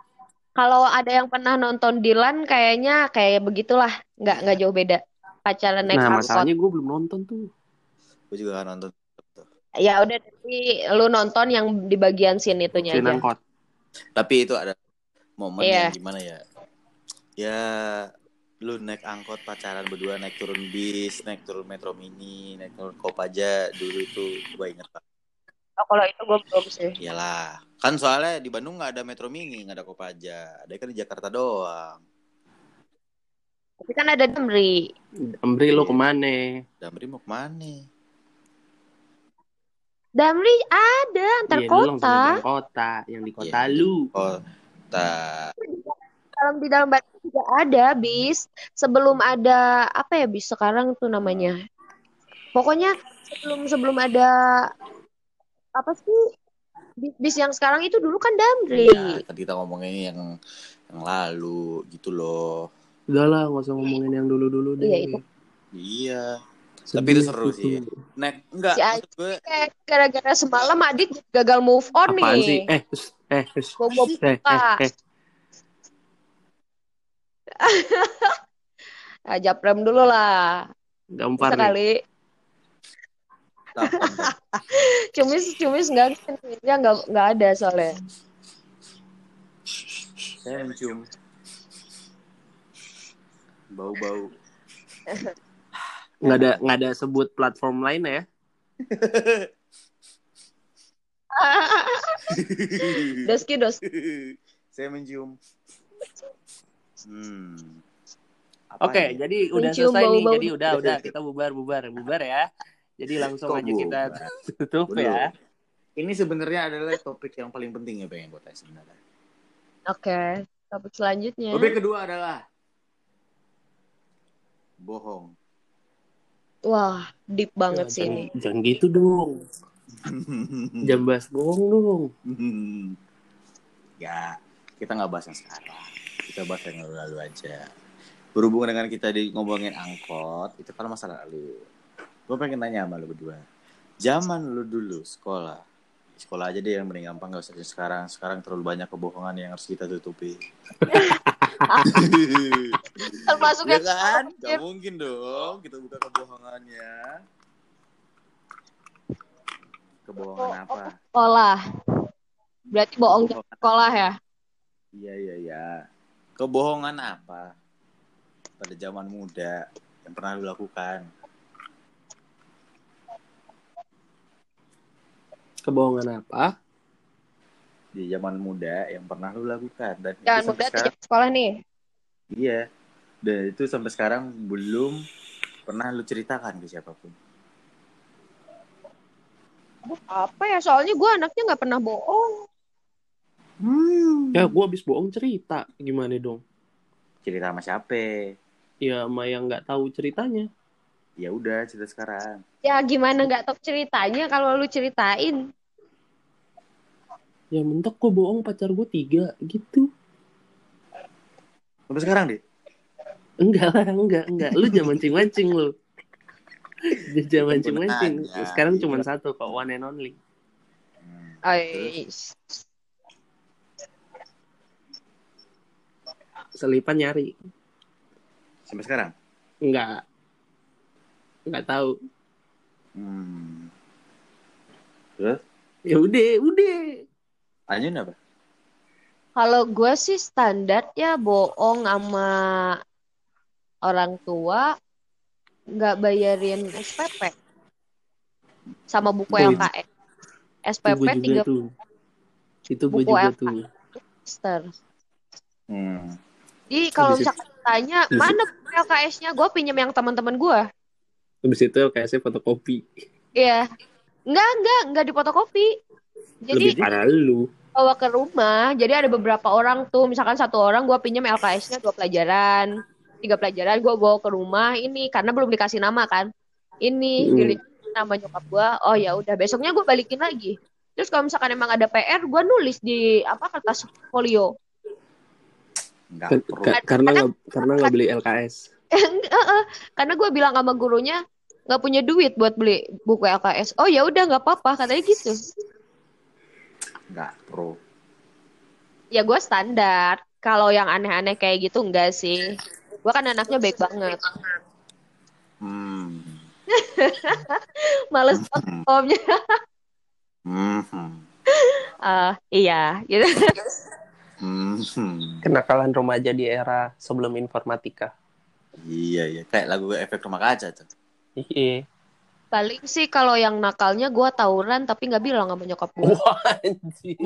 Kalau ada yang pernah nonton Dilan kayaknya kayak begitulah. Nggak nggak jauh beda. Pacaran naik Nah, angkot. masalahnya gue belum nonton tuh. Gue juga gak nonton. Ya udah tapi lu nonton yang di bagian scene itunya aja. angkot. Tapi itu ada momen Iya. yang gimana ya? Ya lu naik angkot pacaran berdua naik turun bis, naik turun metro mini, naik turun kopaja dulu itu gue inget lah. Oh, kalau itu gue belum sih. Iyalah, kan soalnya di Bandung nggak ada metro mini, nggak ada kopaja, ada kan di Jakarta doang. Tapi kan ada Damri. Embri lo ke mana? Damri mau ke mana? Damri ada antar Iya, kota. kota. Yang di kota Iya. lu. Kota. Dalam di dalam Bandung juga ada bis. Sebelum ada apa ya bis sekarang tuh namanya. Pokoknya sebelum sebelum ada apa sih bis, bis yang sekarang itu dulu kan Damri. Ya, kan kita ngomongin yang yang lalu gitu loh. Udah lah, gak usah ngomongin yang dulu-dulu deh. Iya, itu. Iya. Tapi itu seru sih. Nek enggak Si gue Kayak gara-gara semalam Adit gagal move on Apaan nih. sih? Eh, eh, mau eh, eh, eh. Ah, Japrem dulu lah. Gampar nih. Sekali. Tahan. Cumis cumis enggak ya enggak enggak ada soalnya. Saya mencium bau-bau. Nggak ada nggak ada sebut platform lain ya? Doski dos. Saya mencium. Hmm. Oke, ini? jadi udah Mencium selesai nih. Jadi udah udah kita bubar bubar bubar ya. Jadi langsung Kok aja kita tutup Belum. ya. Ini sebenarnya adalah topik yang paling penting ya pengen buat saya sebenarnya. Oke, topik selanjutnya. Topik kedua adalah bohong. Wah, deep banget sih Jangan- ini. Jangan gitu dong. Jangan bahas bohong dong. ya, kita nggak bahas yang sekarang. Kita bahas yang lalu-lalu aja. Berhubungan dengan kita di ngomongin angkot, itu kan masa lalu. Gue pengen nanya sama lu berdua. Zaman lu dulu sekolah, sekolah aja deh yang mending gampang gak usah sekarang. Sekarang terlalu banyak kebohongan yang harus kita tutupi. Termasuk ya kan? Gak mungkin dong kita buka kebohongannya. Kebohongan apa? sekolah. Berarti bohong di sekolah ya? Iya iya iya. Kebohongan apa pada zaman muda yang pernah lu lakukan? Kebohongan apa? Di zaman muda yang pernah lu lakukan dan itu Jangan sampai muda sekarang sekolah nih. iya. Dan itu sampai sekarang belum pernah lu ceritakan ke siapa pun. Apa ya? Soalnya gue anaknya nggak pernah bohong. Hmm. Ya, gua habis bohong cerita. Gimana dong? Cerita sama siapa? Ya, sama yang nggak tahu ceritanya. Ya udah cerita sekarang. Ya gimana nggak tahu ceritanya kalau lu ceritain. Ya mentok gua bohong pacar gua tiga gitu. Sampai sekarang deh. Enggak lah, enggak, enggak. Lu jangan mancing-mancing lu. Jangan mancing-mancing. Gua nanya, Sekarang iya. cuma satu kok, one and only. Hmm. Ais. Selipan nyari. Sampai sekarang. Enggak. Enggak tahu. Hmm. Terus? Ya udah, udah. Anjun apa? Kalau gue sih standar ya bohong sama orang tua nggak bayarin SPP sama buku Boy. LKS. Itu SPP tiga tuh. Itu gue Buku juga LK. tuh. semester. Hmm. Jadi kalau itu- misalkan tanya mana buku LKS-nya, gue pinjam yang teman-teman gue. Habis itu LKS fotokopi. Iya. Enggak, enggak, enggak dipotokopi. Jadi Lebih parah lu. bawa ke rumah. Jadi ada beberapa orang tuh, misalkan satu orang gue pinjam LKS-nya dua pelajaran, tiga pelajaran gue bawa ke rumah ini karena belum dikasih nama kan. Ini Hmm. dilihat nama nyokap gue. Oh ya udah, besoknya gue balikin lagi. Terus kalau misalkan emang ada PR, gue nulis di apa kertas folio. Enggak ka- karena nggak karena nggak beli LKS. Eh, karena gue bilang sama gurunya nggak punya duit buat beli buku LKS. Oh ya udah nggak apa-apa katanya gitu. Enggak pro. Ya gue standar. Kalau yang aneh-aneh kayak gitu enggak sih. Gue kan anaknya baik banget. Hmm. Males Hmm. omnya. Hmm. Ah, iya, gitu. Hmm. Kenakalan remaja di era sebelum informatika. Iya iya kayak lagu efek rumah kaca tuh. Iya. Paling sih kalau yang nakalnya gue tawuran tapi nggak bilang sama nyokap gue. Wah, anjir.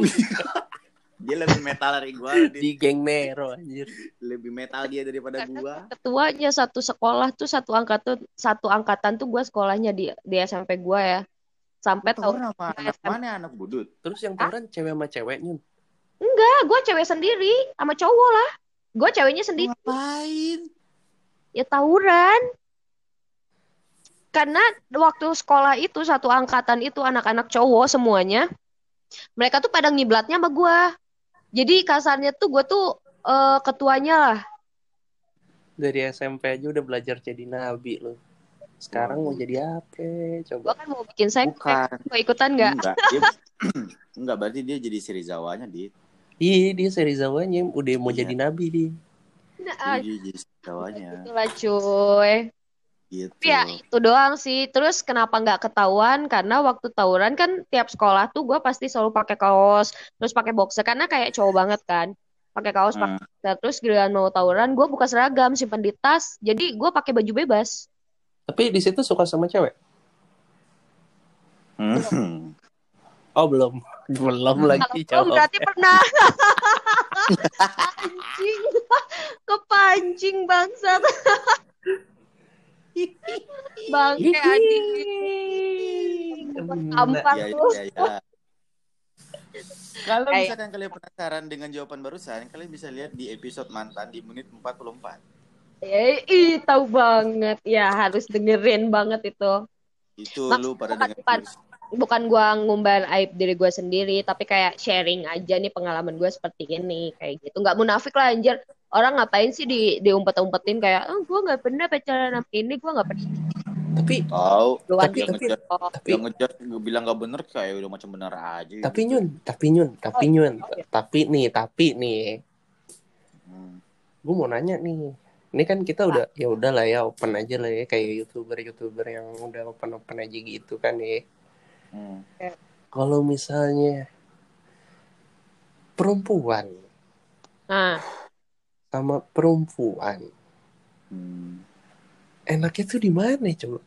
Dia lebih metal dari gua, dia Di geng Nero anjir. lebih metal dia daripada gua. ketuanya satu sekolah tuh satu angkatan satu angkatan tuh gue sekolahnya di di SMP gue ya. Sampai tahu Tawuran apa anak mana anak budut? Terus yang tawuran cewek sama cewek Nyun. enggak, gue cewek sendiri sama cowok lah. Gue ceweknya sendiri. Ngapain? Ya tawuran. Karena waktu sekolah itu satu angkatan itu anak-anak cowok semuanya. Mereka tuh pada ngiblatnya sama gue. Jadi kasarnya tuh gue tuh eh, ketuanya lah. Dari SMP aja udah belajar jadi nabi lu. Sekarang mau jadi apa? Gue Coba. kan mau bikin saya Bukan. mau ikutan nggak? Enggak. Dia, enggak berarti dia jadi Serizawanya di. Iya, dia Serizawanya udah mau Iya. jadi nabi dia. Nah, Dia jadi Serizawanya. itulah cuy. Gitu. Tapi ya itu doang sih. Terus kenapa nggak ketahuan? Karena waktu tawuran kan tiap sekolah tuh gue pasti selalu pakai kaos, terus pakai boxer karena kayak cowok banget kan. Pakai kaos, pakai Hmm. boxer. Terus giliran mau tawuran, gue buka seragam, simpen di tas. Jadi gue pakai baju bebas. Tapi di situ suka sama cewek. Hmm. Oh, belum. Belum lagi Kalau belum jawab. berarti pernah. Anjing. Kepancing bangsat. Bangke anjing. Tampar Ya, tuh. ya, ya. Kalau Kayak- misalkan kalian penasaran dengan jawaban barusan, kalian bisa lihat di episode mantan di menit 44. Ya, ih, tahu banget. Ya, harus dengerin banget itu. Itu Maksud- lu pada dengar bukan. gua ngumbar aib diri gua sendiri, tapi kayak sharing aja nih pengalaman gua seperti ini, kayak gitu. Nggak munafik lah anjir. Orang ngapain sih di diumpet-umpetin kayak, oh, gua nggak pernah pacaran sama ini, gua nggak pernah. Tapi Tahu. Duluan Tapi- yang gitu. ngejat, tapi yang ngejat gue bilang gak bener kayak udah macam bener aja. tapi gitu. nyun, tapi nyun, tapi Oh, nyun, oh, iya. tapi nih, tapi nih, Hmm. gue mau nanya nih. Ini kan kita udah ya udah lah ya open aja lah ya kayak youtuber youtuber yang udah open open aja gitu kan ya. Hmm. Kalau misalnya perempuan Nah, sama perempuan Hmm. enaknya tuh di mana coba?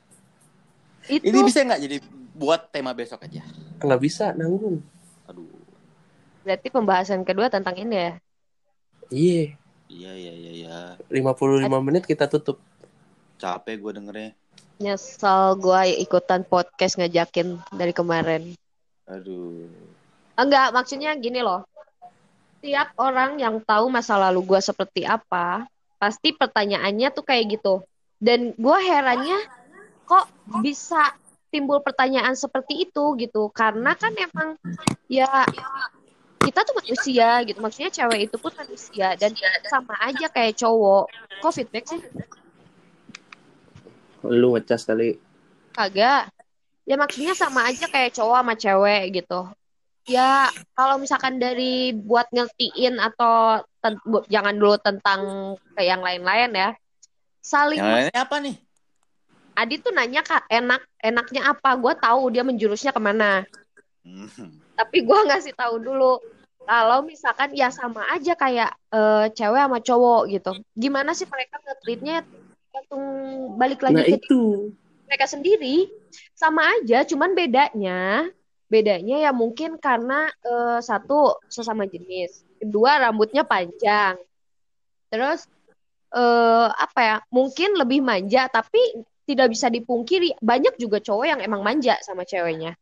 itu Ini bisa nggak jadi buat tema besok aja? Nggak bisa nanggung. Aduh. berarti pembahasan kedua tentang ini ya. Iya, Iya iya iya iya. 55 menit kita tutup. Capek gue dengernya. Nyesel gua ikutan podcast ngajakin dari kemarin. Aduh. Enggak, maksudnya gini loh. Tiap orang yang tahu masa lalu gua seperti apa, pasti pertanyaannya tuh kayak gitu. Dan gua herannya kok bisa timbul pertanyaan seperti itu gitu. Karena kan emang ya kita tuh manusia gitu. Maksudnya cewek itu pun manusia dan sama aja kayak cowok. Kok feedback sih? Lu ngecas kali. Kagak. Ya maksudnya sama aja kayak cowok sama cewek gitu. Ya kalau misalkan dari buat ngertiin atau ten- bu- jangan dulu tentang ke yang lain-lain ya. Saling Yang lainnya apa nih? Adi tuh nanya kak enak enaknya apa? Gue tahu dia menjurusnya ke mana. Hmm. Tapi gue ngasih tahu dulu. Kalau misalkan ya sama aja kayak eh, cewek sama cowok gitu. Gimana sih mereka nge-treatnya? Tergantung balik lagi Nah ke itu. mereka sendiri. Sama aja cuman bedanya bedanya ya mungkin karena eh, satu sesama jenis. Kedua rambutnya panjang. Terus eh apa ya mungkin lebih manja tapi tidak bisa dipungkiri banyak juga cowok yang emang manja sama ceweknya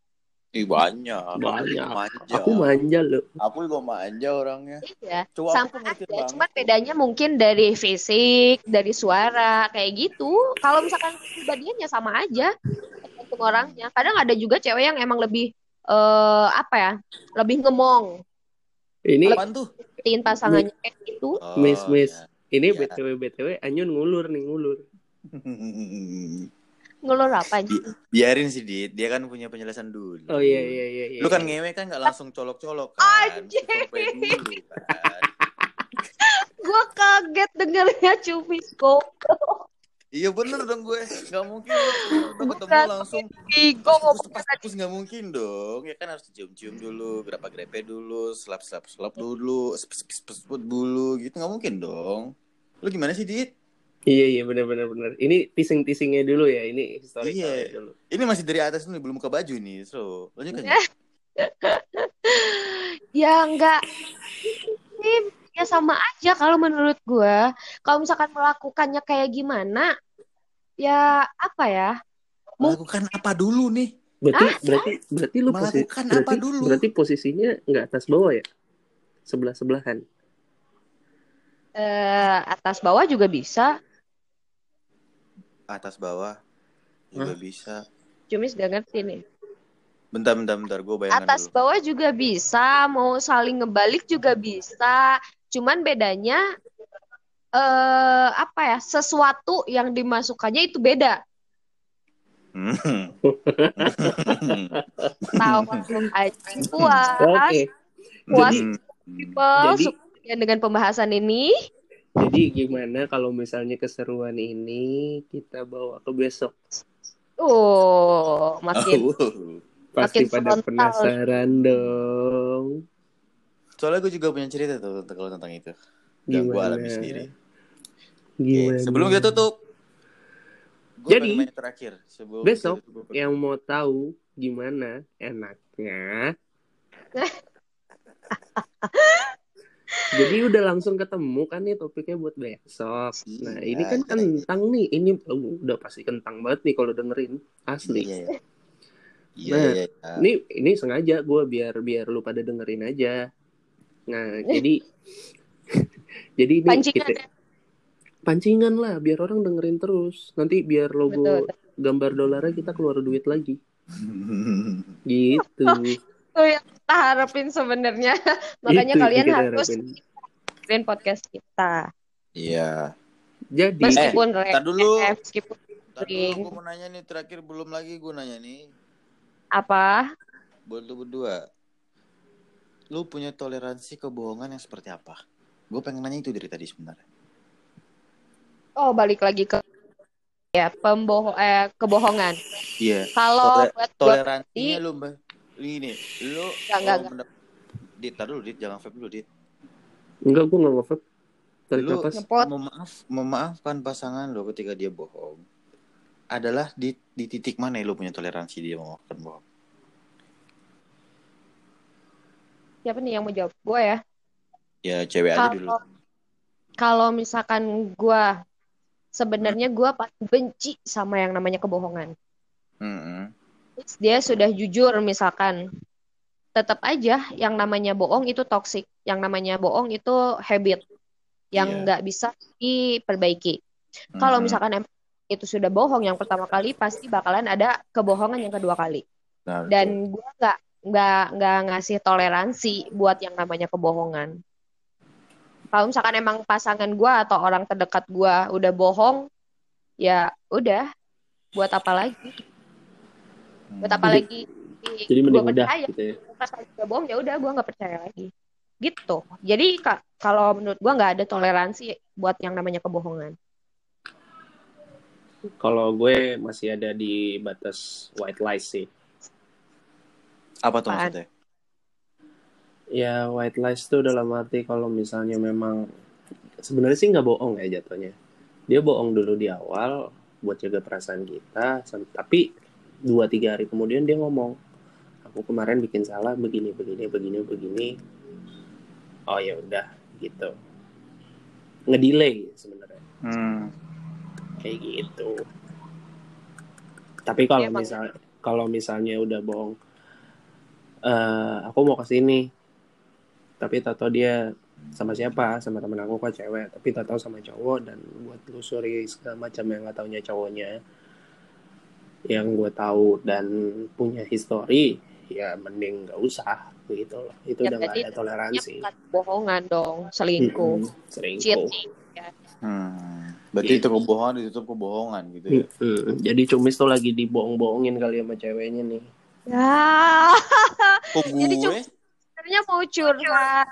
Ih banyak. Banyak. Manja. Aku manja loh. Aku juga manja orangnya. ya Cowok aku sama pengertian aja banget cuman kok. bedanya mungkin dari fisik dari suara kayak gitu kalau misalkan kepribadiannya sama aja tergantung orangnya kadang ada juga cewek yang emang lebih eh apa ya lebih ngemong Ini Apaan tuh? pasangannya kayak gitu Oh, Miss Miss. ya. Ini Iya. btw btw Anyun ngulur nih ngulur. ngelur apa aja Biarin sih Dit, dia kan punya penjelasan dulu. Oh iya iya iya. iya. Lu kan ngewe kan gak langsung colok-colok kan. Dulu kan. gue kaget dengernya cumi kok Iya bener dong gue. Gak mungkin lu udah ketemu langsung Gue ngomong pas pas nggak mungkin dong. Ya kan harus cium-cium dulu, berapa grepe dulu, slap slap slap dulu, spes spes spes dulu gitu nggak mungkin dong. Lu gimana sih Dit? Iya iya benar benar benar. Ini teasing teasingnya dulu ya. Ini historicalnya Iya. dulu. Ini masih dari atas nih, belum buka baju nih. So, lanjut kan? ya enggak ini ya sama aja kalau menurut gue kalau misalkan melakukannya kayak gimana ya apa ya Melakukan apa dulu nih? Berarti Ah, berarti berarti lu posisi Melakukan berarti, apa dulu? Berarti posisinya nggak atas bawah ya? Sebelah sebelahan. eh, atas bawah juga bisa Atas bawah juga bisa. Cumis gak ngerti nih Bentar, bentar, bentar. Gue bayangkan atas dulu. bawah juga bisa mau saling ngebalik juga bisa cuman bedanya eh apa ya sesuatu yang dimasukkannya itu beda Hmm. Tahu anjing puas. Oke. Puas Jadi, people Jadi- suka dengan pembahasan ini. Jadi gimana kalau misalnya keseruan ini kita bawa ke besok? Oh, makin Oh. Pasti Makin pada frontal. penasaran dong. Soalnya gue juga punya cerita tuh tentang kalau tentang itu. Yang gue alami sendiri. Oke, Gimana? sebelum kita tutup, gue Jadi, terakhir. Sebelum besok kita yang mau tahu gimana enaknya. Jadi udah langsung ketemu kan nih topiknya buat besok. Nah Iya, ini kan iya. kentang nih, ini uh, udah pasti kentang banget nih kalau dengerin asli. Iya, iya. Iya, Nah, iya, iya. Ini ini sengaja gue biar biar lu pada dengerin aja. Nah jadi jadi ini pancingan kita ya. pancingan lah biar orang dengerin terus. Nanti biar logo Betul. gambar dolarnya kita keluar duit lagi. Gitu. Itu yang kita harapin sebenarnya. Makanya Itu kalian harus dengerin podcast kita. Iya. Jadi Meskipun tar dulu. ref, meskipun dulu gue mau nanya nih terakhir belum lagi gue nanya nih apa? buat lu berdua. Lu punya toleransi kebohongan yang seperti apa? Gue pengen nanya itu dari tadi sebenarnya. Oh, balik lagi ke ya pembohong eh kebohongan. Iya. Kalau Tole- buat Toleransinya lu mbak. Ini lu Enggak, enggak, mendap- Dit, tar dulu Dit, jangan vape dulu Dit. enggak gue nggak nge Tarik Lu nafas. Memaaf, memaafkan pasangan lo ketika dia bohong adalah di di titik mana lu punya toleransi dia memaafkan bohong? siapa nih yang mau jawab? Gue ya. Ya cewek aja dulu. Kalau misalkan gue sebenarnya gue pasti benci sama yang namanya kebohongan. Mm-mm. Dia sudah jujur misalkan tetap aja yang namanya bohong itu toksik, yang namanya bohong itu habit yang Iya. nggak bisa diperbaiki. Kalau Mm-mm. misalkan itu sudah bohong yang pertama kali pasti bakalan ada kebohongan yang kedua kali. Nah. Dan gue nggak nggak nggak ngasih toleransi buat yang namanya kebohongan. Kalau misalkan emang pasangan gue atau orang terdekat gue udah bohong, ya udah. Buat apa lagi? Buat apa Jadi- lagi? Jadi Gua mending udah percaya. gitu ya. Pas udah bohong ya udah gue nggak percaya lagi. Gitu. Jadi kak kalau menurut gue nggak ada toleransi buat yang namanya kebohongan. Kalau gue masih ada di batas white lies sih. apa tuh maksudnya? Ya white lies tuh dalam arti kalau misalnya memang sebenarnya sih nggak bohong ya jatuhnya. Dia bohong dulu di awal buat jaga perasaan kita, tapi dua tiga hari kemudian dia ngomong, aku kemarin bikin salah begini begini begini begini. Oh ya udah gitu. Ngedelay sebenarnya Hmm. kayak gitu. Tapi kalau Bang. misal kalau misalnya udah bohong, eh aku mau ke sini, tapi tato dia sama siapa, sama temen aku kok cewek, tapi tato sama cowok dan buat telusuri segala macam yang nggak taunya cowoknya, yang gue tahu dan punya histori, ya mending nggak usah gitu loh. Itu Ya, udah nggak berarti ada toleransi. bohongan dong, selingkuh, Mm-mm, selingkuh. cheating. Hmm. Berarti Gitu. itu kebohongan ditutup kebohongan gitu ya. Mm-mm. Jadi cumis tuh lagi dibohong-bohongin kali sama ceweknya nih. Ya, Kok Jadi gue? cuma- sebenarnya mau curhat.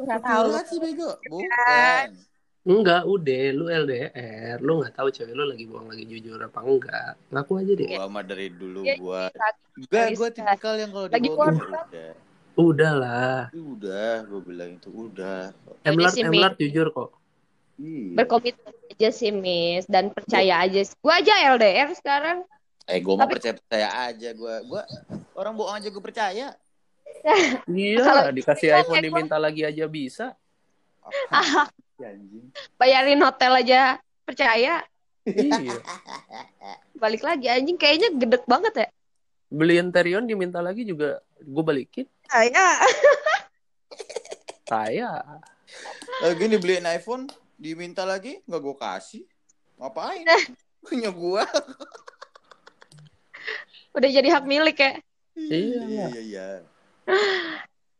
Nggak tahu. Curhat sih bego. Bukan. Enggak, udah, lu LDR, lu nggak tahu cewek lu lagi bohong lagi jujur apa enggak. Ngaku aja deh. Gua mah dari dulu Dia gua. jadi Gua Bisa. gua tipikal yang kalau korban. udah. Udah lah. Udah, gua bilang itu udah. Emlart, sih, Mi. Emlart jujur kok. Iya. berkomitmen aja sih, Miss, dan percaya aja. Gua aja LDR sekarang. Eh, gua Tapi- percaya percaya aja gua. Gua orang bohong aja gua percaya. Iya, dikasih iPhone diminta lagi aja bisa. Anjing. Bayarin hotel aja percaya. iya. Balik lagi anjing kayaknya gedek banget ya. Beliin Terion diminta lagi juga gue balikin. Saya. Saya. Eh, gini beliin iPhone, diminta lagi nggak gua kasih. Ngapain? Punya gua. Udah jadi hak milik ya. Iya. iya, iya.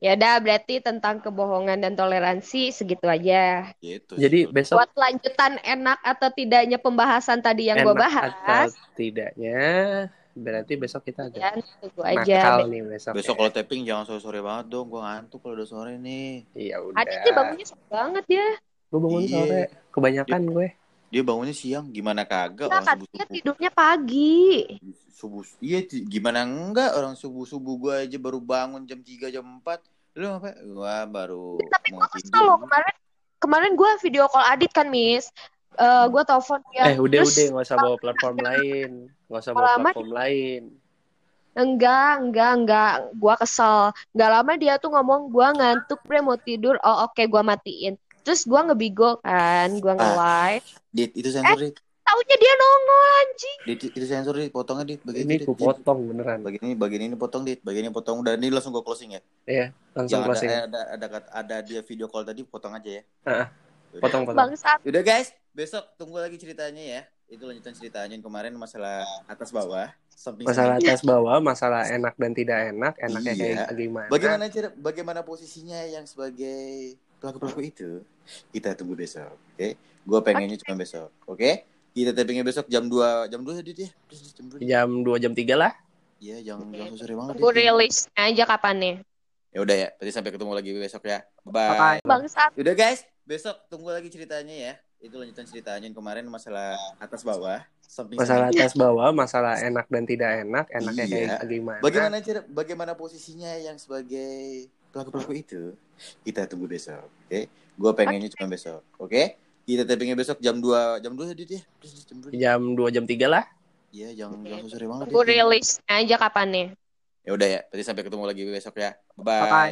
Ya udah berarti tentang kebohongan dan toleransi segitu aja. Gitu. Jadi besok Buat lanjutan enak atau tidaknya pembahasan tadi yang gue enak bahas, atau tidaknya berarti besok kita agak ya tunggu aja. nih besok. besok ya. kalau tapping jangan sore-sore banget dong. Gue ngantuk kalau udah sore nih. Iya udah. Adit dia bangunnya sore banget ya. Gue bangun Iya. sore. Kebanyakan gue. Dia bangunnya siang. Gimana kagak Nah, orang katanya subuh-subuh. tidurnya pagi. Subuh. Iya, gimana enggak orang subuh-subuh gue aja baru bangun jam 3 jam 4. Lu apa? Gua baru Tapi mau gue kesel loh kemarin. Kemarin gue video call Adit kan, Miss. Eh gue telepon dia. eh udah Terus, udah nggak usah bawa platform lain. Nggak usah bawa Lama- platform lain. Enggak, enggak, enggak. Gua kesel. Enggak lama dia tuh ngomong, gua ngantuk, bre, mau tidur. Oh, oke, gua matiin. Terus gua ngebigo kan, gua nge-live. Dit, itu sensor dit. Taunya dia nongol anjing. Dit, itu sensor dit, potongnya dit. Bagian Ini dit. potong beneran. Bagian ini, bagian ini potong dit, bagian ini potong. Udah ini langsung gue closing ya. Iya, langsung Yang closing. eh, ada, ada, ada, ada dia video call tadi, potong aja ya. Udah. Potong potong. Bangsat. Udah guys, besok tunggu lagi ceritanya ya. Itu lanjutan ceritanya yang kemarin masalah atas bawah. Samping Masalah atas bawah, masalah enak dan tidak enak, enaknya Iya. kayak gimana? Bagaimana cara, bagaimana posisinya yang sebagai pelaku-pelaku itu? Kita tunggu besok, oke? Gue pengennya cuma besok, oke? Kita tappingnya besok jam 2 jam 2 dit ya. Please, jam 2. Jam 2 jam 3 lah. Iya, jangan jangan sore banget. Gue Dit. rilis aja kapannya. Ya udah ya, berarti sampai ketemu lagi besok ya. Bye. Bye-bye. Bangsat. Udah guys, besok tunggu lagi ceritanya ya. Itu lanjutan ceritanya yang kemarin masalah atas bawah. Samping Masalah atas bawah, masalah enak dan tidak enak, enaknya Iya. kayak gimana? Bagaimana cara, bagaimana posisinya yang sebagai pelaku-pelaku itu? Kita tunggu besok, oke? Gue pengennya cuma besok, oke? Kita tappingnya besok jam 2 jam 2 dit ya. Please, jam 2. Jam 2 jam 3 lah. Iya, jangan jangan sore banget. Gue rilis aja kapannya. Ya udah ya, berarti sampai ketemu lagi besok ya. Bye-bye. Bye.